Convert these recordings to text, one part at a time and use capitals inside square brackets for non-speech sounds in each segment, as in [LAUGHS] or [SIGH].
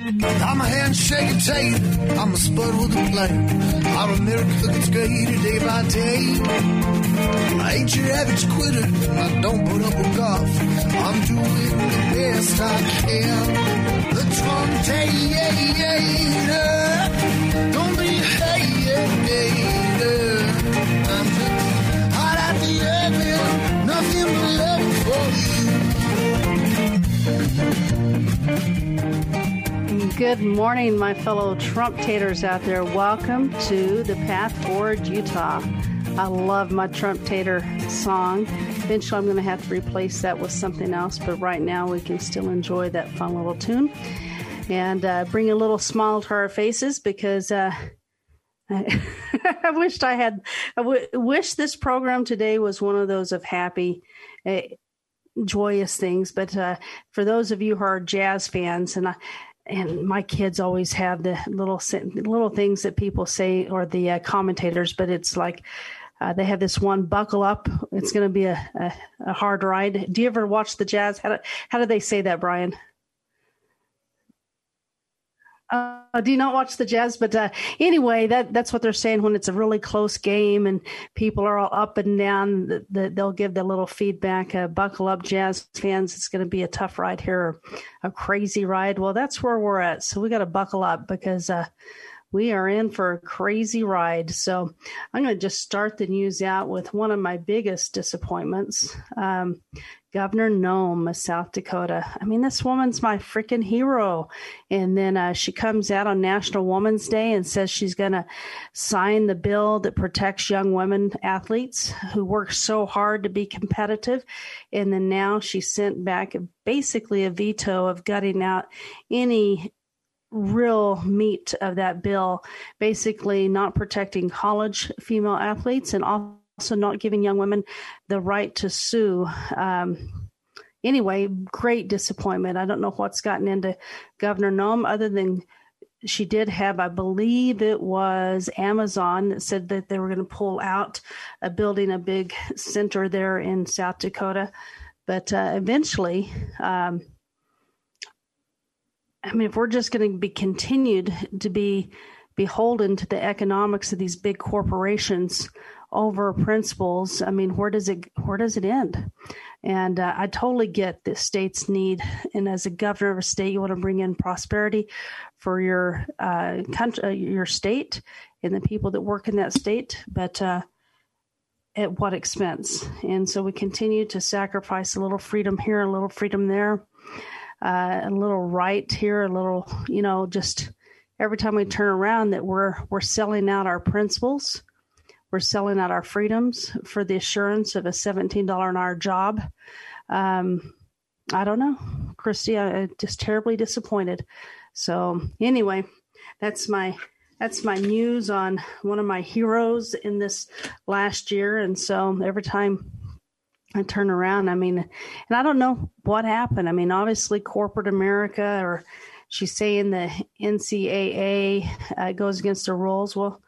I'm a handshake tape. I'm a spud with a plane. I'm a miracle that's greater day by day. I ain't your average quitter. I don't put up with golf. I'm doing the best I can. The truncator. Don't be a hater. I'm Good morning, my fellow Trump taters out there. Welcome to the Path Forward Utah. I love my Trump tater song. Eventually, I'm going to have to replace that with something else, but right now we can still enjoy that fun little tune and uh, bring a little smile to our faces because uh, I, [LAUGHS] I wished I had. I w- wish this program today was one of those of happy. Uh, joyous things but uh, for those of you who are jazz fans and I, and my kids always have the little little things that people say or the uh, commentators, but it's like uh, they have this one buckle up. It's going to be a, a, a, hard ride. Do you ever watch the Jazz? How do, how do they say that, Brian? Uh, do you not watch the Jazz? But uh, anyway, that that's what they're saying when it's a really close game and people are all up and down. The, the, they'll give the little feedback. Uh, buckle up, Jazz fans! It's going to be a tough ride here, a crazy ride. Well, that's where we're at. So we got to buckle up because uh, we are in for a crazy ride. So I'm going to just start the news out with one of my biggest disappointments. Um, Governor Noem of South Dakota. I mean, this woman's my freaking hero. And then uh, she comes out on National Women's Day and says she's going to sign the bill that protects young women athletes who work so hard to be competitive. And then now she sent back basically a veto of gutting out any real meat of that bill, basically not protecting college female athletes and also also not giving young women the right to sue. Um, anyway, great disappointment. I don't know what's gotten into Governor Noem other than she did have, I believe it was Amazon that said that they were going to pull out uh, building a big center there in South Dakota. But uh, eventually, um, I mean, if we're just going to be continued to be beholden to the economics of these big corporations, over principles, I mean, where does it where does it end? And uh, I totally get the state's need. And as a governor of a state, you want to bring in prosperity for your uh, country, uh, your state, and the people that work in that state. But uh, at what expense? And so we continue to sacrifice a little freedom here, a little freedom there, uh, a little right here, a little, you know, just every time we turn around that we're we're selling out our principles we're selling out our freedoms for the assurance of a $17 an hour job. Um, I don't know, Christy. I, am just terribly disappointed. So anyway, that's my that's my news on one of my heroes in this last year. And so every time I turn around, I mean, and I don't know what happened. I mean, obviously corporate America, or she's saying the NCAA uh, goes against the rules. Well,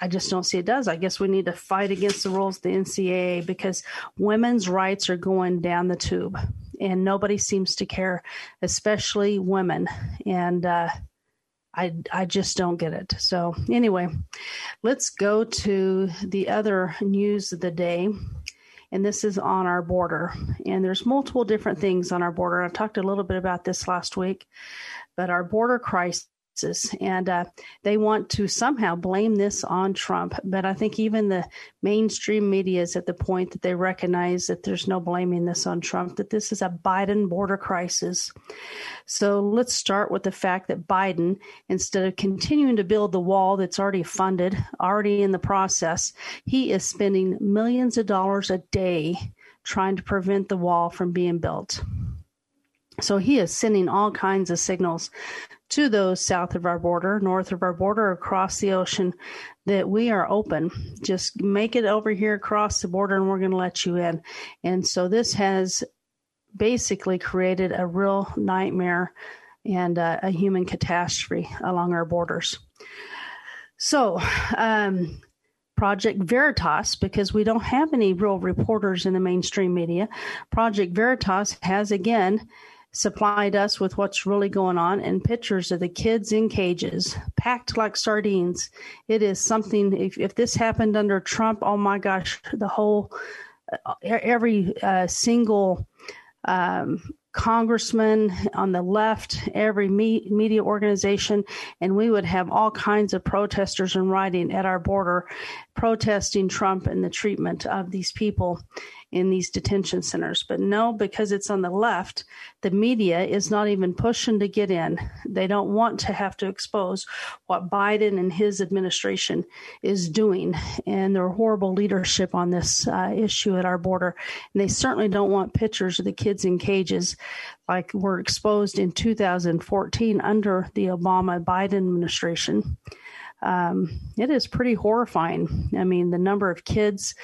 I just don't see it does. I guess we need to fight against the rules of the NCAA because women's rights are going down the tube and nobody seems to care, especially women. And uh, I, I just don't get it. So, anyway, let's go to the other news of the day. And this is on our border. And there's multiple different things on our border. I talked a little bit about this last week, but our border crisis and uh, they want to somehow blame this on Trump. But I think even the mainstream media is at the point that they recognize that there's no blaming this on Trump, that this is a Biden border crisis. So let's start with the fact that Biden, instead of continuing to build the wall that's already funded, already in the process, he is spending millions of dollars a day trying to prevent the wall from being built. So he is sending all kinds of signals to those south of our border, north of our border, across the ocean, that we are open. Just make it over here across the border and we're going to let you in. And so this has basically created a real nightmare and uh, a human catastrophe along our borders. So, um, Project Veritas, because we don't have any real reporters in the mainstream media, Project Veritas has again supplied us with what's really going on and pictures of the kids in cages, packed like sardines. It is something, if, if this happened under Trump, oh my gosh, the whole, uh, every uh, single um, congressman on the left, every me- media organization, and we would have all kinds of protesters in writing at our border protesting Trump and the treatment of these people in these detention centers. But no, because it's on the left, the media is not even pushing to get in. They don't want to have to expose what Biden and his administration is doing and their horrible leadership on this uh, issue at our border. And they certainly don't want pictures of the kids in cages like were exposed in 2014 under the Obama Biden administration. Um, it is pretty horrifying. I mean, the number of kids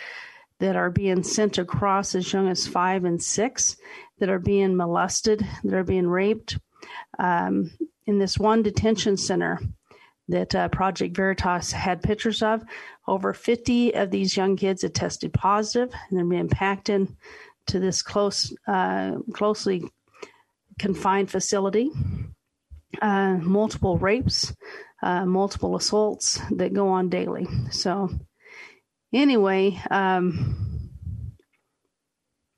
that are being sent across as young as five and six that are being molested, that are being raped. Um, in this one detention center that uh, Project Veritas had pictures of, over 50 of these young kids had tested positive, and they're being packed in to this close, uh, closely confined facility. Uh, multiple rapes, uh, multiple assaults that go on daily. So anyway, um,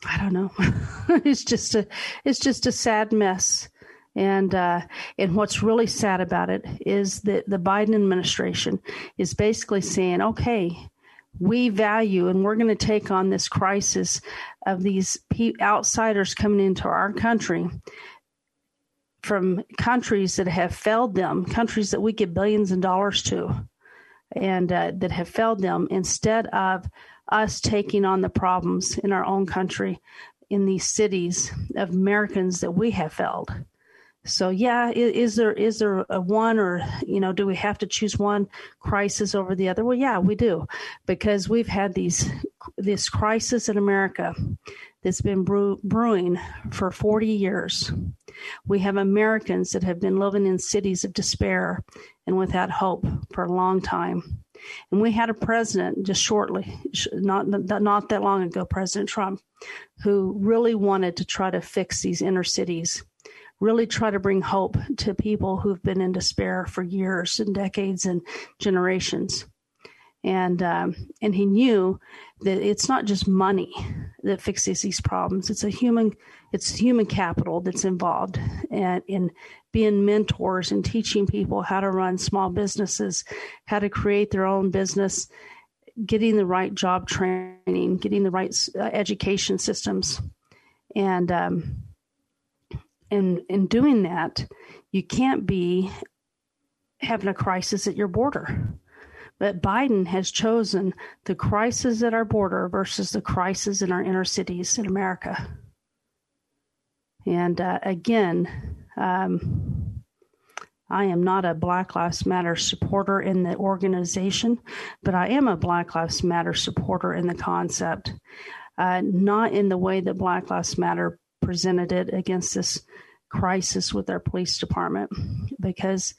I don't know. [LAUGHS] it's just a it's just a sad mess. And uh, and what's really sad about it is that the Biden administration is basically saying, okay, we value and we're going to take on this crisis of these outsiders coming into our country from countries that have failed them, countries that we give billions of dollars to and uh, that have failed them instead of us taking on the problems in our own country in these cities of Americans that we have failed. So yeah, is, there is there a one or you know do we have to choose one crisis over the other? Well, yeah, we do because we've had these this crisis in America that's been brew, brewing for 40 years. We have Americans that have been living in cities of despair and without hope for a long time. And we had a president just shortly, not not that long ago, President Trump, who really wanted to try to fix these inner cities, really try to bring hope to people who've been in despair for years and decades and generations. And um, and he knew that it's not just money that fixes these problems; it's a human it's human capital that's involved and in being mentors and teaching people how to run small businesses, how to create their own business, getting the right job training, getting the right uh, education systems, and um, and in doing that, you can't be having a crisis at your border. But Biden has chosen the crisis at our border versus the crisis in our inner cities in America. And uh, again, um, I am not a Black Lives Matter supporter in the organization, but I am a Black Lives Matter supporter in the concept, uh, not in the way that Black Lives Matter presented it against this crisis with our police department, because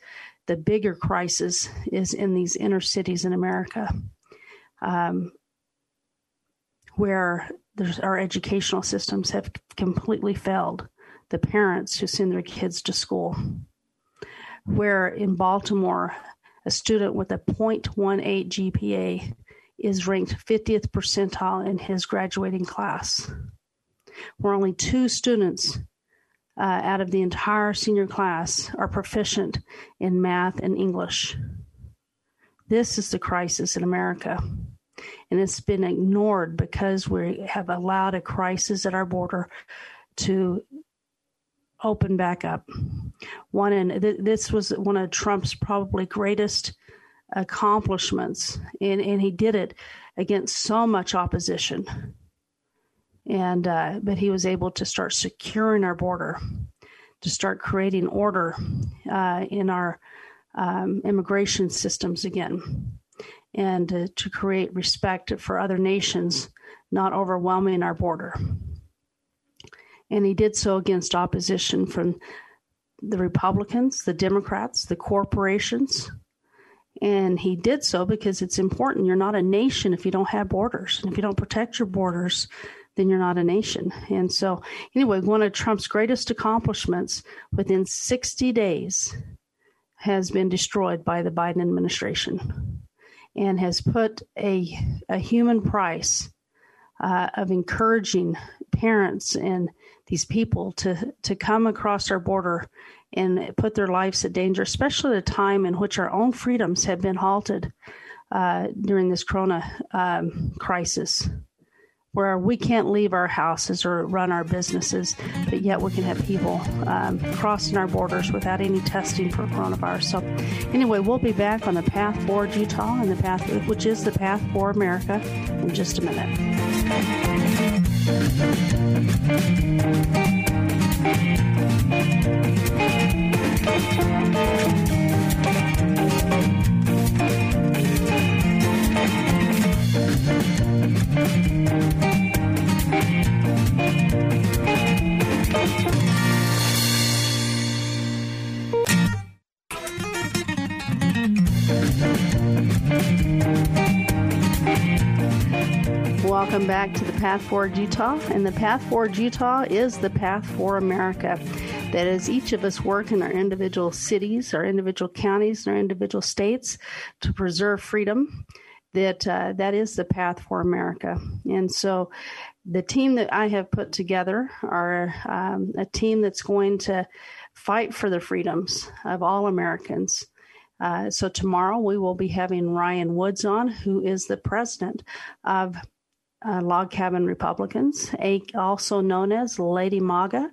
the bigger crisis is in these inner cities in America, um, where our educational systems have completely failed the parents who send their kids to school. Where in Baltimore, a student with a 0.18 GPA is ranked 50th percentile in his graduating class. Where only two students uh, out of the entire senior class are proficient in math and English. This is the crisis in America. And it's been ignored because we have allowed a crisis at our border to open back up. One and th- this was one of Trump's probably greatest accomplishments, and and he did it against so much opposition. And uh, but he was able to start securing our border, to start creating order uh, in our um, immigration systems again, and uh, to create respect for other nations, not overwhelming our border and he did so against opposition from the Republicans, the Democrats, the corporations. And he did so because it's important. You're not a nation if you don't have borders. And if you don't protect your borders, then you're not a nation. And so, anyway, one of Trump's greatest accomplishments within 60 days has been destroyed by the Biden administration and has put a, a human price uh, of encouraging parents and these people to, to come across our border and put their lives at danger, especially at a time in which our own freedoms have been halted uh, during this corona um, crisis where we can't leave our houses or run our businesses, but yet we can have people um, crossing our borders without any testing for coronavirus. So, anyway, we'll be back on the path forward Utah and the path, which is the path for America, in just a minute. Back to the Path Forward Utah. And the Path Forward Utah is the path for America. That as each of us work in our individual cities, our individual counties, and our individual states to preserve freedom, that uh, that is the path for America. And so the team that I have put together are um, a team that's going to fight for the freedoms of all Americans. Uh, so tomorrow we will be having Ryan Woods on, who is the president of uh, Log Cabin Republicans, a, also known as Lady MAGA.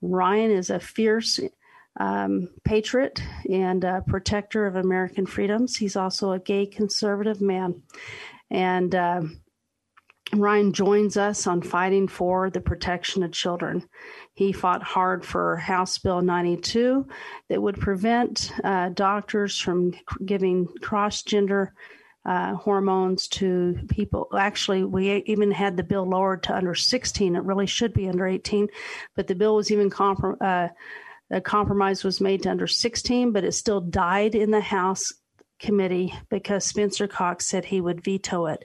Ryan is a fierce um, patriot and protector of American freedoms. He's also a gay conservative man. And uh, Ryan joins us on fighting for the protection of children. He fought hard for House Bill 92 that would prevent uh, doctors from giving cross gender uh, hormones to people. Actually, we even had the bill lowered to under 16. It really should be under 18, but the bill was even comprom- uh, compromise was made to under 16, but it still died in the House committee because Spencer Cox said he would veto it.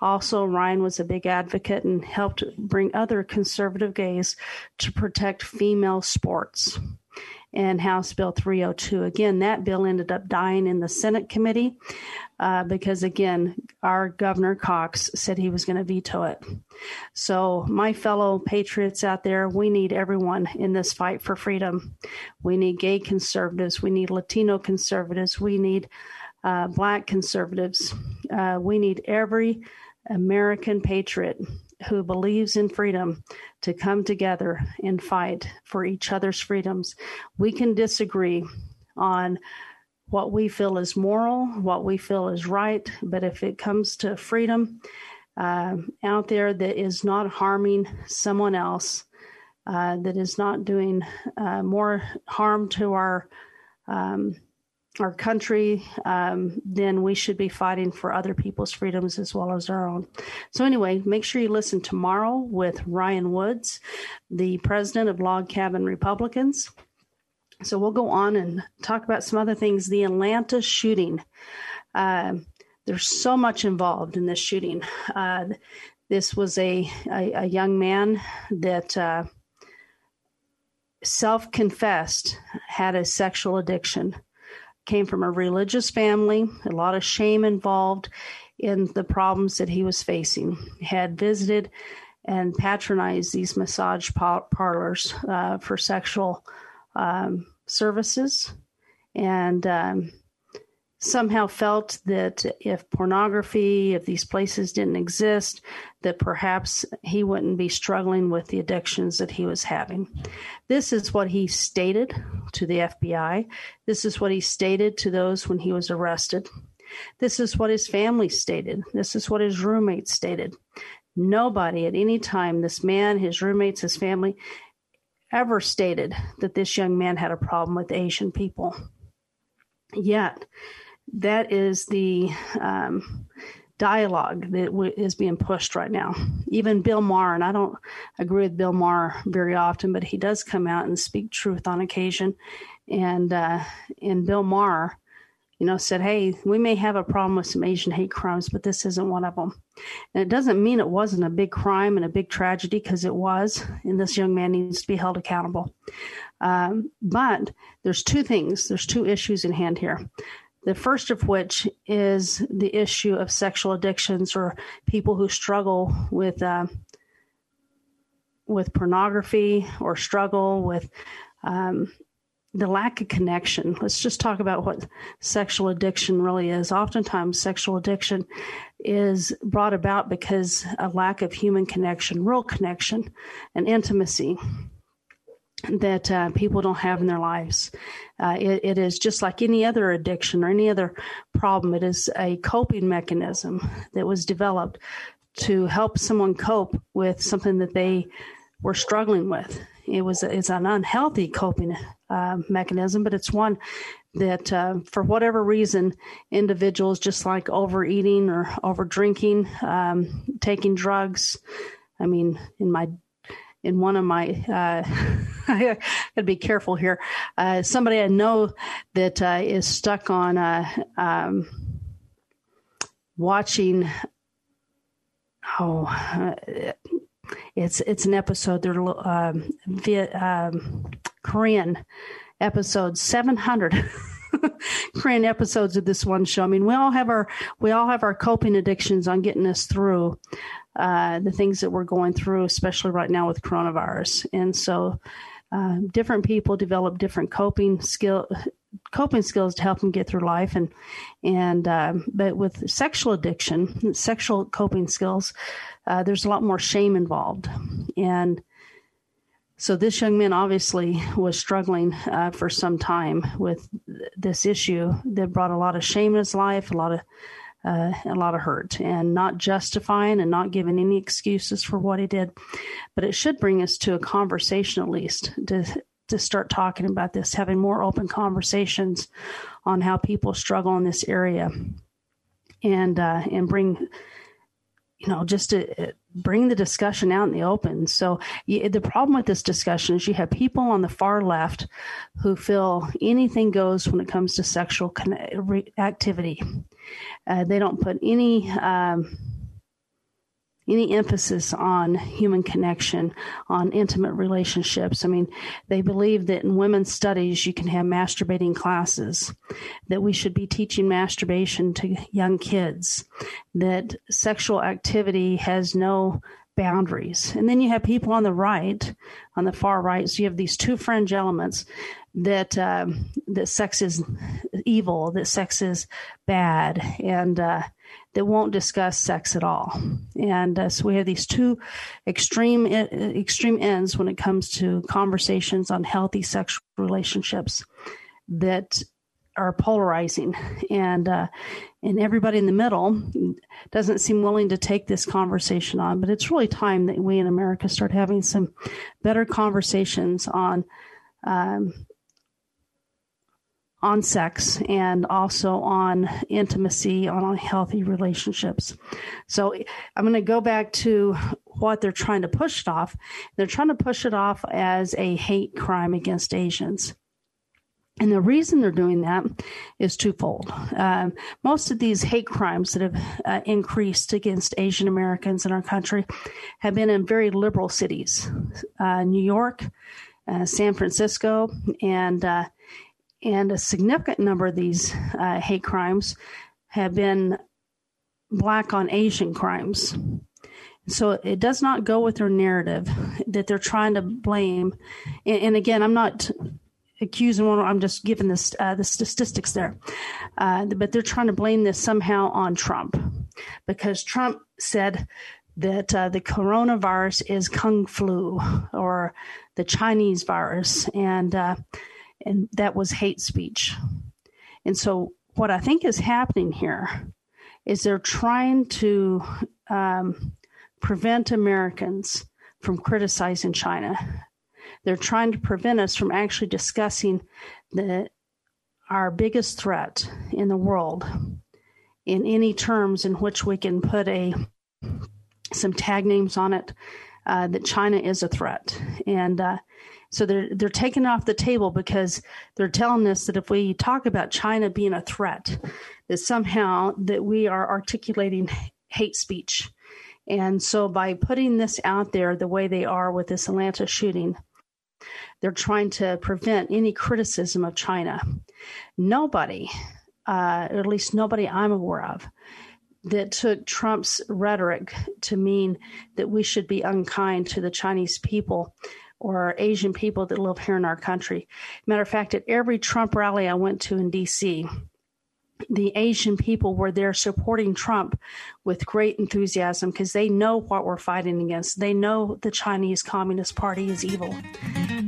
Also, Ryan was a big advocate and helped bring other conservative gays to protect female sports and House Bill 302. Again, that bill ended up dying in the Senate committee uh, because, again, our Governor Cox said he was going to veto it. So, my fellow patriots out there, we need everyone in this fight for freedom. We need gay conservatives, we need Latino conservatives, we need uh, black conservatives, uh, we need every American patriot who believes in freedom to come together and fight for each other's freedoms. We can disagree on what we feel is moral, what we feel is right, but if it comes to freedom uh, out there that is not harming someone else, uh, that is not doing uh, more harm to our um, our country, um, then we should be fighting for other people's freedoms as well as our own. So, anyway, make sure you listen tomorrow with Ryan Woods, the president of Log Cabin Republicans. So, we'll go on and talk about some other things. The Atlanta shooting. Uh, there's so much involved in this shooting. Uh, this was a, a, a, young man that uh, self confessed had a sexual addiction came from a religious family, a lot of shame involved in the problems that he was facing. Had visited and patronized these massage parlors uh, for sexual um, services, and um, somehow felt that if pornography, if these places didn't exist, that perhaps he wouldn't be struggling with the addictions that he was having. This is what he stated to the FBI. This is what he stated to those when he was arrested. This is what his family stated. This is what his roommates stated. Nobody at any time, this man, his roommates, his family, ever stated that this young man had a problem with Asian people. Yet, that is the um, dialogue that w- is being pushed right now. Even Bill Maher, and I don't agree with Bill Maher very often, but he does come out and speak truth on occasion. And uh, and Bill Maher you know, said, hey, we may have a problem with some Asian hate crimes, but this isn't one of them. And it doesn't mean it wasn't a big crime and a big tragedy because it was, and this young man needs to be held accountable. Um, but there's two things, there's two issues in hand here. The first of which is the issue of sexual addictions or people who struggle with uh, with pornography or struggle with um, the lack of connection. Let's just talk about what sexual addiction really is. Oftentimes, sexual addiction is brought about because a lack of human connection, real connection, and intimacy that uh, people don't have in their lives. Uh, it, it is just like any other addiction or any other problem. It is a coping mechanism that was developed to help someone cope with something that they were struggling with. It was it's an unhealthy coping uh, mechanism, but it's one that, uh, for whatever reason, individuals just like overeating or over drinking, um, taking drugs. I mean, in my in one of my uh, [LAUGHS] I gotta be careful here. Uh, somebody I know that uh, is stuck on uh, um, watching. Oh, uh, it's it's an episode. They're um, um, Korean episode seven hundred. [LAUGHS] Korean episodes of this one show. I mean, we all have our we all have our coping addictions on getting us through uh, the things that we're going through, especially right now with coronavirus. And so, uh, different people develop different coping skill coping skills to help them get through life and and uh, but with sexual addiction sexual coping skills uh, there's a lot more shame involved and so this young man obviously was struggling uh, for some time with this issue that brought a lot of shame in his life a lot of uh, a lot of hurt and not justifying and not giving any excuses for what he did. But it should bring us to a conversation at least to to start talking about this, having more open conversations on how people struggle in this area, and uh, and bring you know just to bring the discussion out in the open. So the problem with this discussion is you have people on the far left who feel anything goes when it comes to sexual activity. Uh, they don't put any um, any emphasis on human connection, on intimate relationships. I mean, they believe that in women's studies you can have masturbating classes, that we should be teaching masturbation to young kids, that sexual activity has no boundaries. And then you have people on the right, on the far right. So you have these two fringe elements that um, that sex is evil, that sex is bad, and uh, that won't discuss sex at all. And uh, so we have these two extreme uh, extreme ends when it comes to conversations on healthy sexual relationships that are polarizing and uh, and everybody in the middle doesn't seem willing to take this conversation on but it's really time that we in america start having some better conversations on um, on sex and also on intimacy, on healthy relationships. So I'm going to go back to what they're trying to push it off. They're trying to push it off as a hate crime against Asians. And the reason they're doing that is twofold. Um, most of these hate crimes that have uh, increased against Asian Americans in our country have been in very liberal cities uh, New York, uh, San Francisco, and uh, and a significant number of these uh, hate crimes have been black on Asian crimes. So it does not go with their narrative that they're trying to blame. And, and again, I'm not accusing one. I'm just giving this uh, the statistics there, uh, but they're trying to blame this somehow on Trump because Trump said that uh, the coronavirus is kung flu or the Chinese virus, and uh, and that was hate speech. And so, what I think is happening here is they're trying to um, prevent Americans from criticizing China. They're trying to prevent us from actually discussing the our biggest threat in the world in any terms in which we can put a some tag names on it uh, that China is a threat and uh, So they're they're taking off the table because they're telling us that if we talk about China being a threat, that somehow that we are articulating hate speech. And so by putting this out there the way they are with this Atlanta shooting, they're trying to prevent any criticism of China. Nobody, uh, at least nobody I'm aware of, that took Trump's rhetoric to mean that we should be unkind to the Chinese people or Asian people that live here in our country. Matter of fact, at every Trump rally I went to in DC, the Asian people were there supporting Trump with great enthusiasm because they know what we're fighting against. They know the Chinese Communist Party is evil.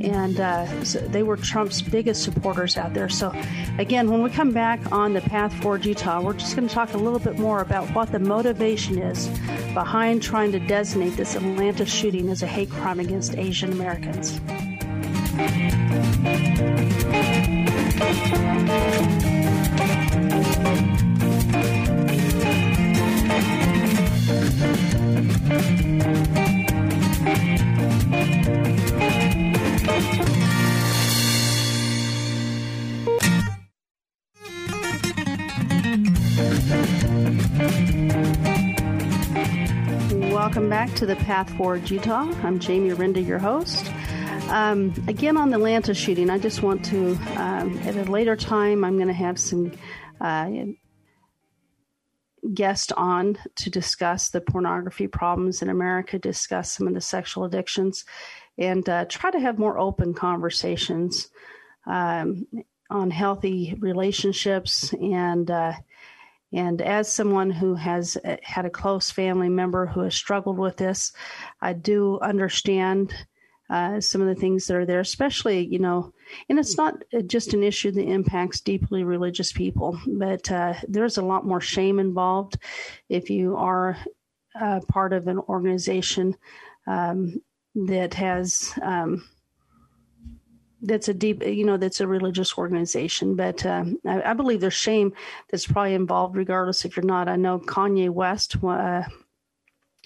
And uh, so they were Trump's biggest supporters out there. So, again, when we come back on the Path Forward Utah, we're just going to talk a little bit more about what the motivation is behind trying to designate this Atlanta shooting as a hate crime against Asian Americans. Welcome back to the Path Forward Utah. I'm Jamie Rinda, your host. Um, again, on the Atlanta shooting, I just want to, um, at a later time, I'm going to have some uh, guest on to discuss the pornography problems in America, discuss some of the sexual addictions, and uh, try to have more open conversations um, on healthy relationships and. Uh, and as someone who has uh, had a close family member who has struggled with this, I do understand uh, some of the things that are there, especially, you know, and it's not just an issue that impacts deeply religious people, but uh, there's a lot more shame involved if you are uh, part of an organization um, that has. Um, that's a deep, you know, that's a religious organization. But uh, I, I, believe there's shame that's probably involved, regardless if you're not. I know Kanye West uh,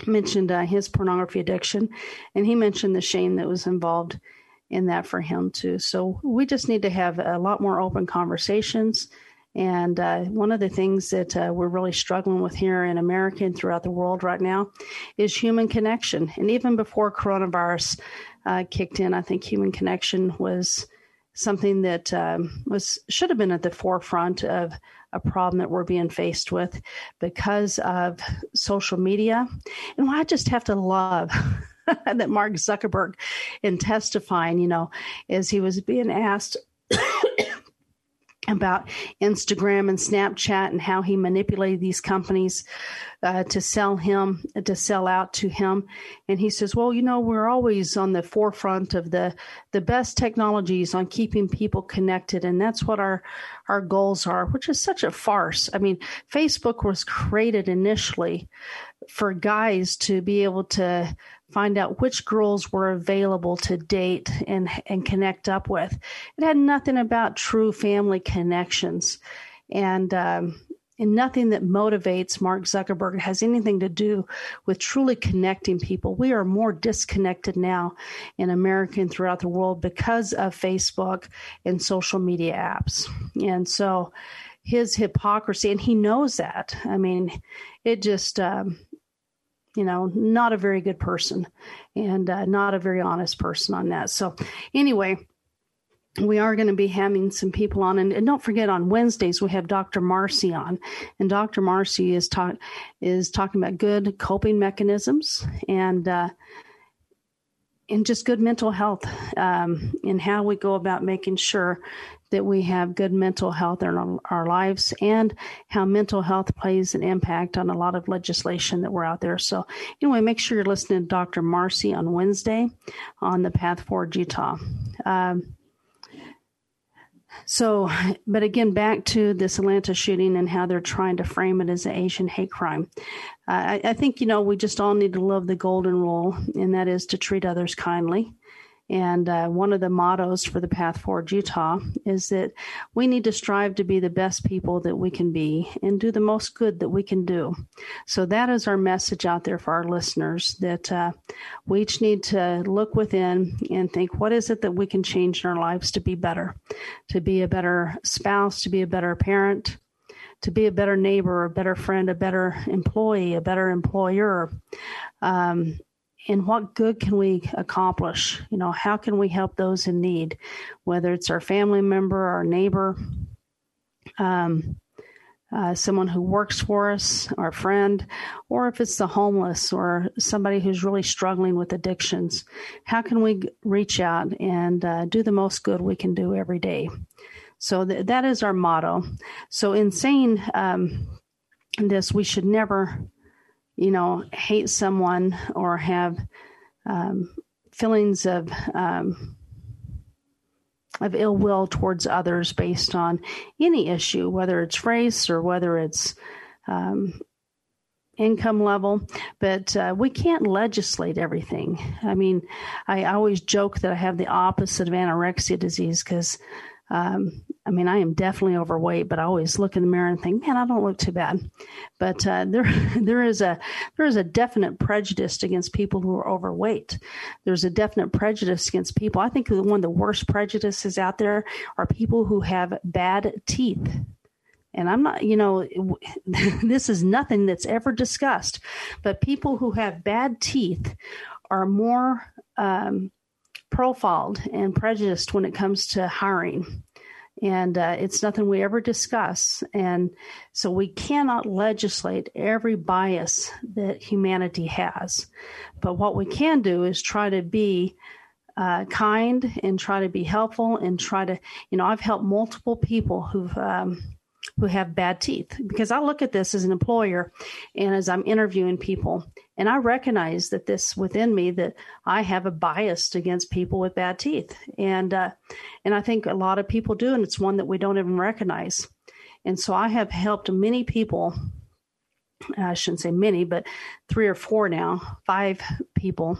mentioned uh, his pornography addiction, and he mentioned the shame that was involved in that for him too. So we just need to have a lot more open conversations. And uh, one of the things that uh, we're really struggling with here in America and throughout the world right now is human connection. And even before coronavirus uh, kicked in, I think human connection was something that um, was should have been at the forefront of a problem that we're being faced with because of social media. And I just have to love [LAUGHS] that Mark Zuckerberg, in testifying, you know, as he was being asked about Instagram and Snapchat and how he manipulated these companies uh, to sell him, to sell out to him. And he says, well, you know, we're always on the forefront of the, the best technologies on keeping people connected. And that's what our, our goals are, which is such a farce. I mean, Facebook was created initially for guys to be able to find out which girls were available to date and and connect up with. It had nothing about true family connections, and um, and nothing that motivates Mark Zuckerberg has anything to do with truly connecting people. We are more disconnected now in America and throughout the world because of Facebook and social media apps, and so his hypocrisy, and he knows that. I mean, it just. Um, you know, not a very good person and uh, not a very honest person on that. So, anyway, we are going to be having some people on and, and, don't forget on wednesdays we have dr marcy on and dr marcy is talk is talking about good coping mechanisms and uh, and just good mental health um, and how we go about making sure that we have good mental health in our, our, lives and how mental health plays an impact on a lot of legislation that we're out there. So, anyway, make sure you're listening to Dr. Marcy on Wednesday on the Path Forward Utah. Um, so, but again, back to this Atlanta shooting and how they're trying to frame it as an Asian hate crime. Uh, I, I think, you know, we just all need to love the golden rule, and that is to treat others kindly And uh, one of the mottos for the Path Forward Utah is that we need to strive to be the best people that we can be and do the most good that we can do. So that is our message out there for our listeners that uh, we each need to look within and think, what is it that we can change in our lives to be better, to be a better spouse, to be a better parent, to be a better neighbor, a better friend, a better employee, a better employer. Um, and what good can we accomplish? You know, how can we help those in need, whether it's our family member, our neighbor, um, uh, someone who works for us, our friend, or if it's the homeless or somebody who's really struggling with addictions. How can we reach out and uh, do the most good we can do every day? So th- that is our motto. So in saying um, this, we should never, you know, hate someone or have um, feelings of um, of ill will towards others based on any issue, whether it's race or whether it's um, income level, but uh, we can't legislate everything. I mean, I always joke that I have the opposite of anorexia disease because um, I mean, I am definitely overweight, but I always look in the mirror and think, man, I don't look too bad. But uh, [LAUGHS] there, there is a there is a definite prejudice against people who are overweight. There's a definite prejudice against people. I think one of the worst prejudices out there are people who have bad teeth. And I'm not, you know, [LAUGHS] this is nothing that's ever discussed, but people who have bad teeth are more um, profiled and prejudiced when it comes to hiring. And uh, it's nothing we ever discuss. And so we cannot legislate every bias that humanity has. But what we can do is try to be uh, kind and try to be helpful and try to, you know, I've helped multiple people who've, um, who have bad teeth because I look at this as an employer and as I'm interviewing people and I recognize that this within me that I have a bias against people with bad teeth. And uh, and I think a lot of people do and it's one that we don't even recognize. And so I have helped many people I shouldn't say many but three or four now five people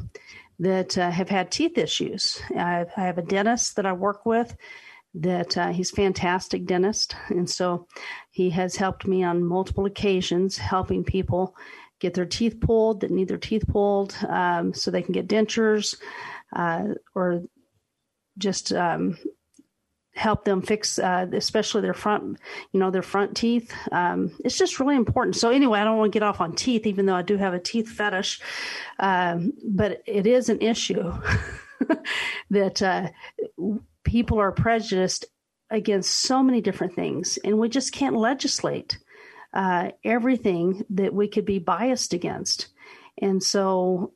that uh, have had teeth issues. I have a dentist that I work with that uh, he's fantastic dentist. And so he has helped me on multiple occasions helping people get their teeth pulled that need their teeth pulled um, so they can get dentures uh, or just um, help them fix uh, especially their front you know their front teeth. Um, it's just really important. So anyway i don't want to get off on teeth even though i do have a teeth fetish. Um, but it is an issue [LAUGHS] that uh, people are prejudiced against so many different things, and we just can't legislate uh, everything that we could be biased against. And so,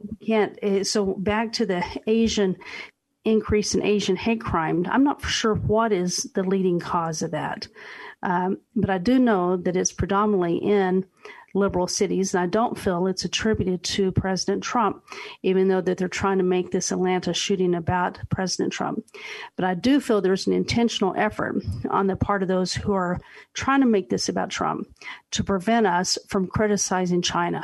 we can't. Eh, so, back to the Asian increase in Asian hate crime, I'm not sure what is the leading cause of that. Um, but I do know that it's predominantly in liberal cities. And I don't feel it's attributed to President Trump, even though that they're trying to make this Atlanta shooting about President Trump. But I do feel there's an intentional effort on the part of those who are trying to make this about Trump to prevent us from criticizing China,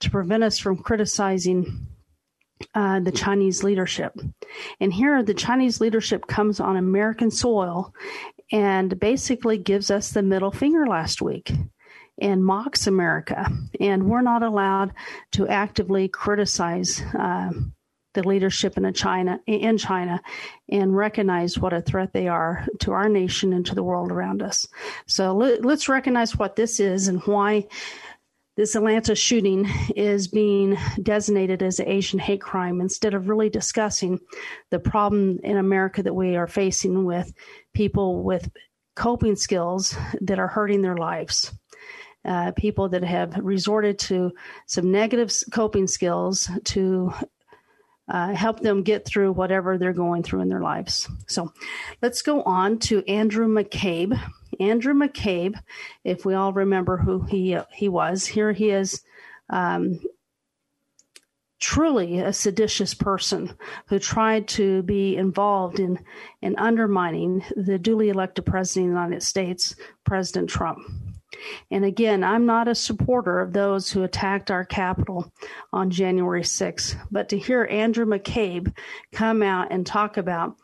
to prevent us from criticizing uh, the Chinese leadership. And here, the Chinese leadership comes on American soil and basically gives us the middle finger last week and mocks America. And we're not allowed to actively criticize uh, the leadership in China in China and recognize what a threat they are to our nation and to the world around us. So let, us recognize what this is and why this Atlanta shooting is being designated as an Asian hate crime instead of really discussing the problem in America that we are facing with people with coping skills that are hurting their lives uh, people that have resorted to some negative coping skills to uh, help them get through whatever they're going through in their lives. So let's go on to Andrew McCabe. Andrew McCabe, if we all remember who he he was, here he is. Um, truly a seditious person who tried to be involved in in undermining the duly elected president of the United States, President Trump. And again, I'm not a supporter of those who attacked our Capitol on January 6th, but to hear Andrew McCabe come out and talk about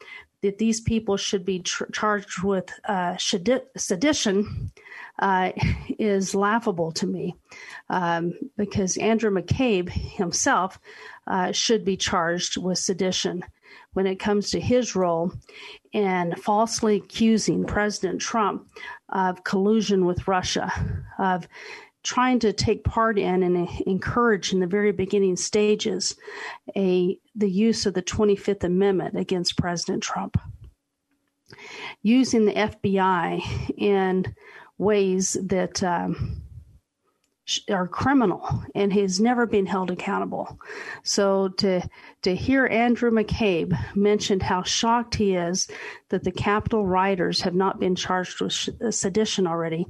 that these people should be tr- charged with uh, sedition uh, is laughable to me um, because Andrew McCabe himself uh, should be charged with sedition when it comes to his role in falsely accusing President Trump of collusion with Russia, of trying to take part in and encourage in the very beginning stages a the use of the 25th amendment against President Trump. Using the FBI in ways that um, are criminal and he's never been held accountable. So to to hear Andrew McCabe mention how shocked he is that the Capitol rioters have not been charged with sedition already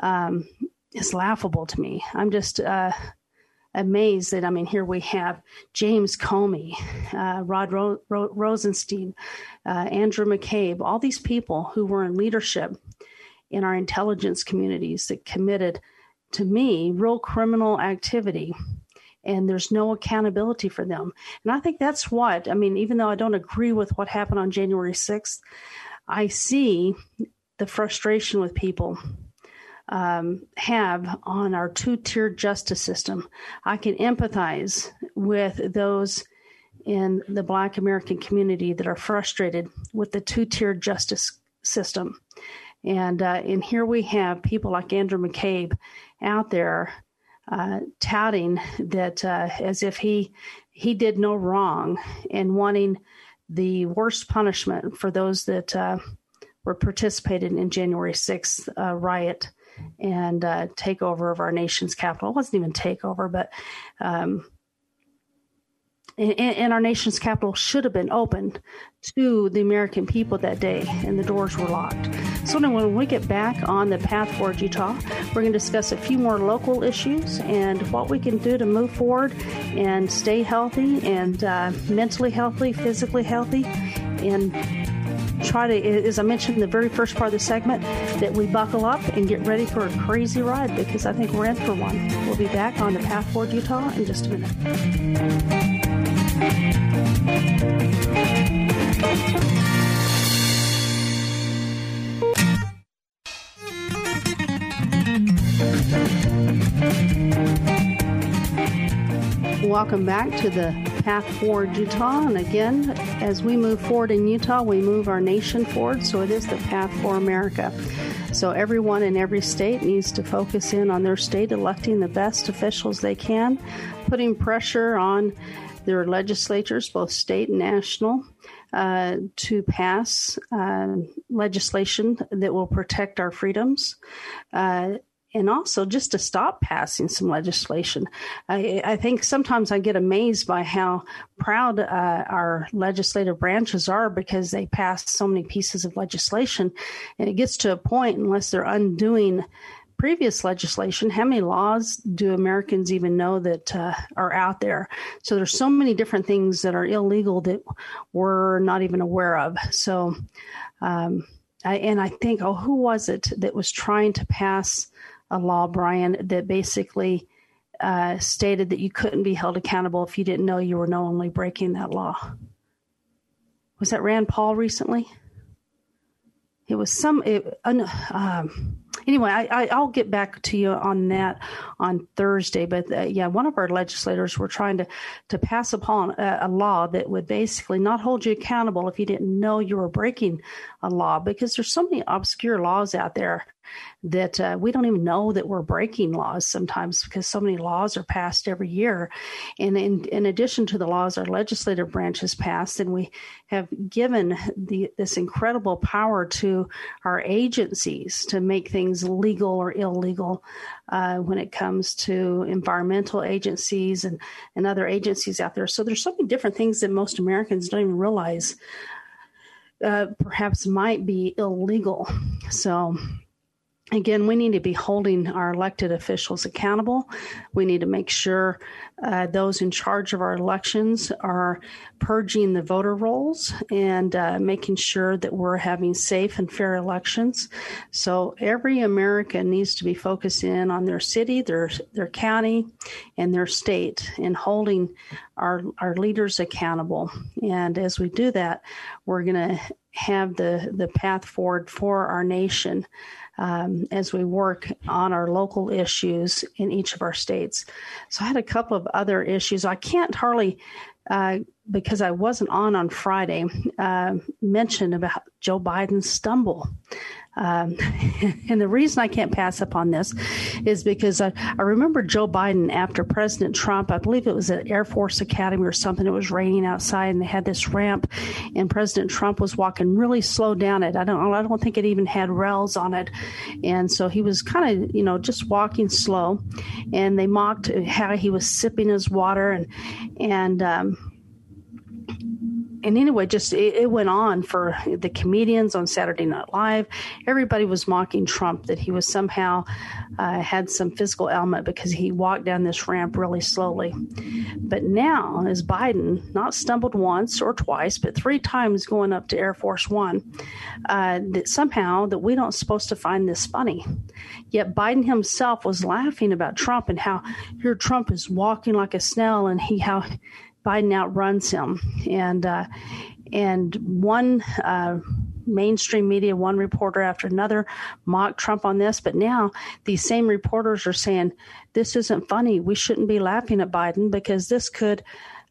um, is laughable to me. I'm just uh, amazed that I mean here we have James Comey, uh, Rod Ro- Ro- Rosenstein, uh, Andrew McCabe, all these people who were in leadership in our intelligence communities that committed to me real criminal activity and there's no accountability for them. And I think that's what, I mean, even though I don't agree with what happened on January 6th, I see the frustration with people um, have on our two tiered justice system. I can empathize with those in the Black American community that are frustrated with the two tiered justice system. And, uh, and here we have people like Andrew McCabe out there uh, touting that uh, as if he he did no wrong and wanting the worst punishment for those that uh, were participated in January 6th uh, riot and uh, takeover of our nation's capital. It wasn't even takeover, but um, and, our nation's Capitol should have been open to the American people that day, and the doors were locked. So, now when we get back on the path forward Utah, we're going to discuss a few more local issues and what we can do to move forward and stay healthy and uh, mentally healthy, physically healthy, and try to, as I mentioned in the very first part of the segment, that we buckle up and get ready for a crazy ride because I think we're in for one. We'll be back on the Path Forward Utah in just a minute. Welcome back to the Path Forward Utah. And again, as we move forward in Utah, we move our nation forward. So it is the Path for America. So everyone in every state needs to focus in on their state, electing the best officials they can, putting pressure on their legislatures, both state and national, uh, to pass uh, legislation that will protect our freedoms. Uh, and also just to stop passing some legislation. I, I, think sometimes I get amazed by how proud uh, our legislative branches are because they pass so many pieces of legislation. And it gets to a point, unless they're undoing previous legislation, how many laws do Americans even know that uh, are out there? So there's so many different things that are illegal that we're not even aware of. So, um, I, and I think, oh, who was it that was trying to pass a law, Brian, that basically uh, stated that you couldn't be held accountable if you didn't know you were knowingly breaking that law? Was that Rand Paul recently? It was some. It, um, anyway, I, I, will get back to you on that on Thursday. But uh, yeah, one of our legislators were trying to to pass upon a, a, law that would basically not hold you accountable if you didn't know you were breaking a law, because there's so many obscure laws out there that uh, we don't even know that we're breaking laws sometimes because so many laws are passed every year. And in, in addition to the laws our legislative branch has passed, and we have given the, this incredible power to our agencies to make things legal or illegal uh, when it comes to environmental agencies and, and other agencies out there. So there's so many different things that most Americans don't even realize uh, perhaps might be illegal. So again, we need to be holding our elected officials accountable. We need to make sure uh, those in charge of our elections are purging the voter rolls and uh, making sure that we're having safe and fair elections. So every American needs to be focused in on their city, their their county, and their state, and holding our our leaders accountable. And as we do that, we're going to have the the path forward for our nation um, as we work on our local issues in each of our states. So I had a couple of other issues. I can't hardly. Uh, because I wasn't on on Friday, uh, mention about Joe Biden's stumble. Um, [LAUGHS] and the reason I can't pass up on this is because I, I remember Joe Biden after President Trump, I believe it was at Air Force Academy or something, it was raining outside and they had this ramp and President Trump was walking really slow down it. I don't, I don't think it even had rails on it. And so he was kind of, you know, just walking slow and they mocked how he was sipping his water and, and, um, and anyway, just it, it, went on for the comedians on Saturday Night Live. Everybody was mocking Trump that he was somehow uh, had some physical ailment because he walked down this ramp really slowly. But now, as Biden not stumbled once or twice, but three times going up to Air Force One, uh, that somehow that we don't supposed to find this funny. Yet Biden himself was laughing about Trump and how your Trump is walking like a snail and he how Biden outruns him, and uh, and one uh, mainstream media, one reporter after another, mocked Trump on this. But now these same reporters are saying this isn't funny. We shouldn't be laughing at Biden because this could.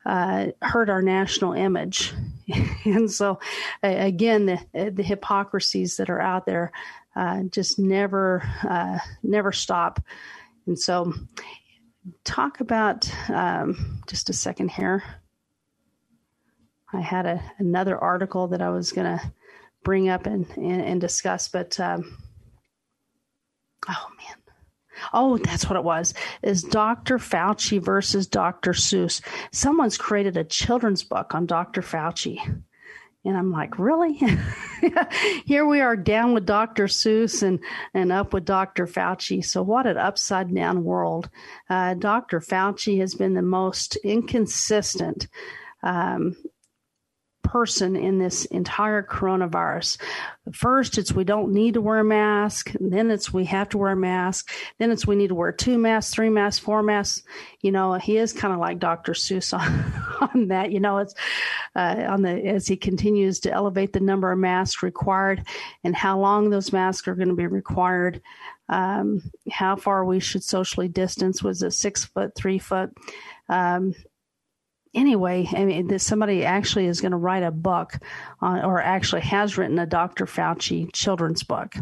Uh, hurt our national image, [LAUGHS] and so again, the the hypocrisies that are out there uh, just never uh, never stop, and so talk about um, just a second here. I had a, another article that I was going to bring up and, and, and discuss, but um, oh man. Oh, that's what it was. Is Dr. Fauci versus Dr. Seuss. Someone's created a children's book on Dr. Fauci. And I'm like, really? [LAUGHS] Here we are down with Dr. Seuss and, and up with Dr. Fauci. So, what an upside down world. Uh, Dr. Fauci has been the most inconsistent um, person in this entire coronavirus. First, it's we don't need to wear a mask. Then it's we have to wear a mask. Then it's we need to wear two masks, three masks, four masks. You know, he is kind of like Dr. Seuss on, [LAUGHS] on that. You know, it's uh, on the as he continues to elevate the number of masks required and how long those masks are going to be required. Um, how far we should socially distance was a six foot, three foot. Um, anyway, I mean, this, somebody actually is going to write a book on, or actually has written a Dr. Fauci children's book.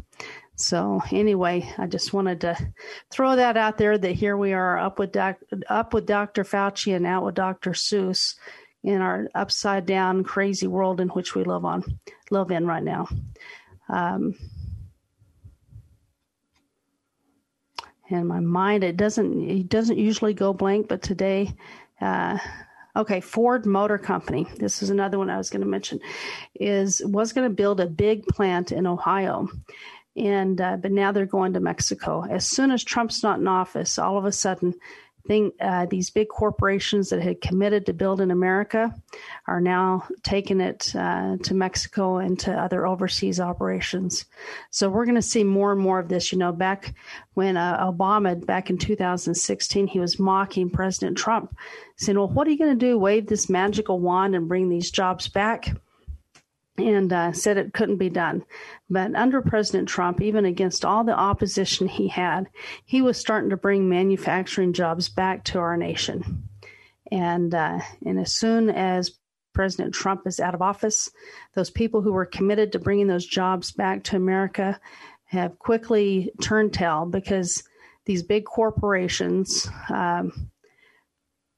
So anyway, I just wanted to throw that out there that here we are up with doc, up with Dr. Fauci and out with Dr. Seuss in our upside down crazy world in which we live on live in right now. Um, and my mind it doesn't it doesn't usually go blank, but today uh, Okay, Ford Motor Company. This is another one I was going to mention. Is was going to build a big plant in Ohio, and uh, but now they're going to Mexico. As soon as Trump's not in office, all of a sudden thing, uh, these big corporations that had committed to build in America are now taking it uh, to Mexico and to other overseas operations. So we're going to see more and more of this. You know, back when uh, Obama, back in 2016, he was mocking President Trump, saying, Well, what are you going to do? Wave this magical wand and bring these jobs back? And uh, said it couldn't be done. But under President Trump, even against all the opposition he had, he was starting to bring manufacturing jobs back to our nation. And uh, and as soon as President Trump is out of office, those people who were committed to bringing those jobs back to America have quickly turned tail because these big corporations. Um,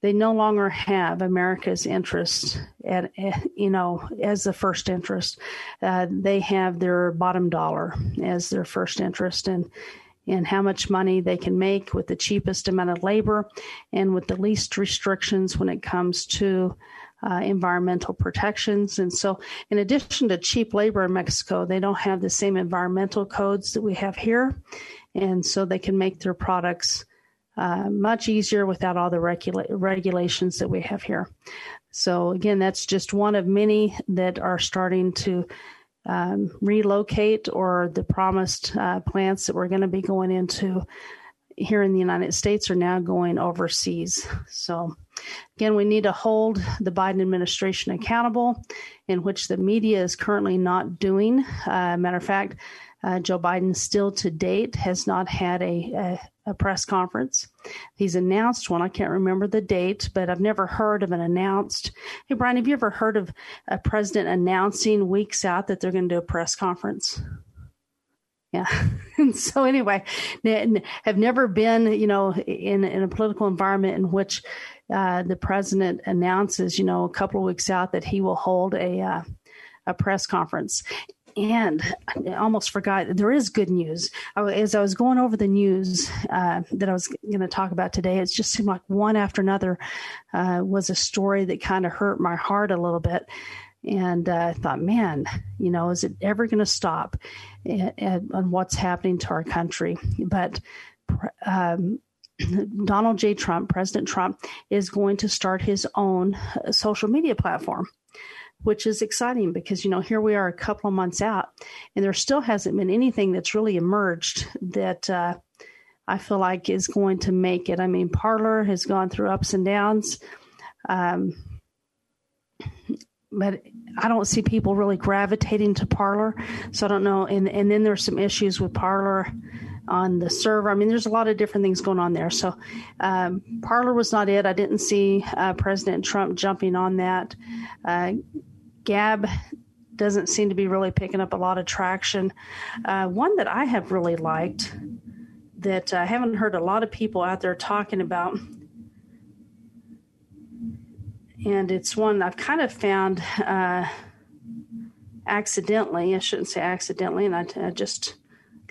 they no longer have America's interest at, you know as the first interest. Uh, they have their bottom dollar as their first interest, and and how much money they can make with the cheapest amount of labor and with the least restrictions when it comes to uh, environmental protections. And so, in addition to cheap labor in Mexico, they don't have the same environmental codes that we have here. And so, they can make their products uh, much easier without all the regula- regulations that we have here. So, again, that's just one of many that are starting to um, relocate or the promised uh, plants that we're going to be going into here in the United States are now going overseas. So, again, we need to hold the Biden administration accountable, in which the media is currently not doing. Uh, matter of fact, uh, Joe Biden still to date has not had a, a, press conference. He's announced one. I can't remember the date, but I've never heard of an announced. Hey, Brian, have you ever heard of a president announcing weeks out that they're going to do a press conference? Yeah. [LAUGHS] And so anyway, have never been, you know, in, in a political environment in which uh, the president announces, you know, a couple of weeks out that he will hold a, uh, a press conference. And I almost forgot there is good news. As I was going over the news uh, that I was going to talk about today, it just seemed like one after another uh, was a story that kind of hurt my heart a little bit. And uh, I thought, man, you know, is it ever going to stop on what's happening to our country? But um, [CLEARS THROAT] Donald J. Trump, President Trump, is going to start his own uh, social media platform which is exciting because you know here we are a couple of months out and there still hasn't been anything that's really emerged that uh, i feel like is going to make it i mean Parler has gone through ups and downs um, but I don't see people really gravitating to Parler. So I don't know. And and then there's some issues with Parler on the server. I mean, there's a lot of different things going on there. So um, Parler was not it. I didn't see uh, President Trump jumping on that. Uh, Gab doesn't seem to be really picking up a lot of traction. Uh, one that I have really liked that I haven't heard a lot of people out there talking about and it's one I've kind of found uh, accidentally. I shouldn't say accidentally, and I, I just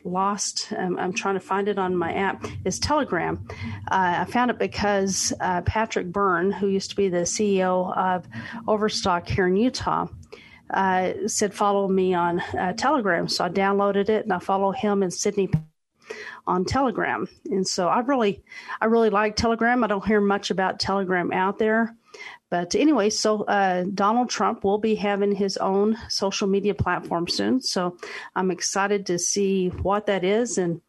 lost. Um, I'm trying to find it on my app. Is Telegram. Uh, I found it because uh, Patrick Byrne, who used to be the CEO of Overstock here in Utah. Uh, said follow me on uh, Telegram, so I downloaded it and I follow him and Sidney on Telegram. And so I really, I really like Telegram. I don't hear much about Telegram out there, but anyway, so uh, Donald Trump will be having his own social media platform soon. So I'm excited to see what that is and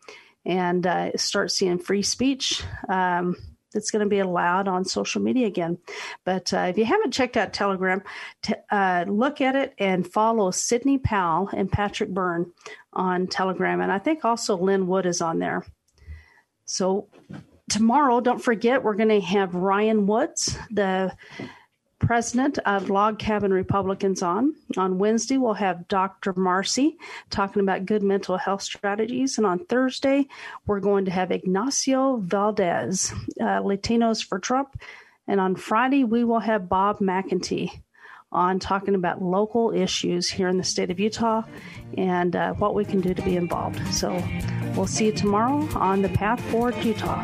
and uh, start seeing free speech. Um, that's going to be allowed on social media again. But uh, if you haven't checked out Telegram, t- uh, look at it and follow Sidney Powell and Patrick Byrne on Telegram. And I think also Lin Wood is on there. So tomorrow, don't forget, we're going to have Ryan Woods, the president of Log Cabin Republicans on. On Wednesday, we'll have Dr. Marcy talking about good mental health strategies. And on Thursday, we're going to have Ignacio Valdez, uh, Latinos for Trump. And on Friday, we will have Bob McEntee on talking about local issues here in the state of Utah and uh, what we can do to be involved. So we'll see you tomorrow on the Path Forward Utah.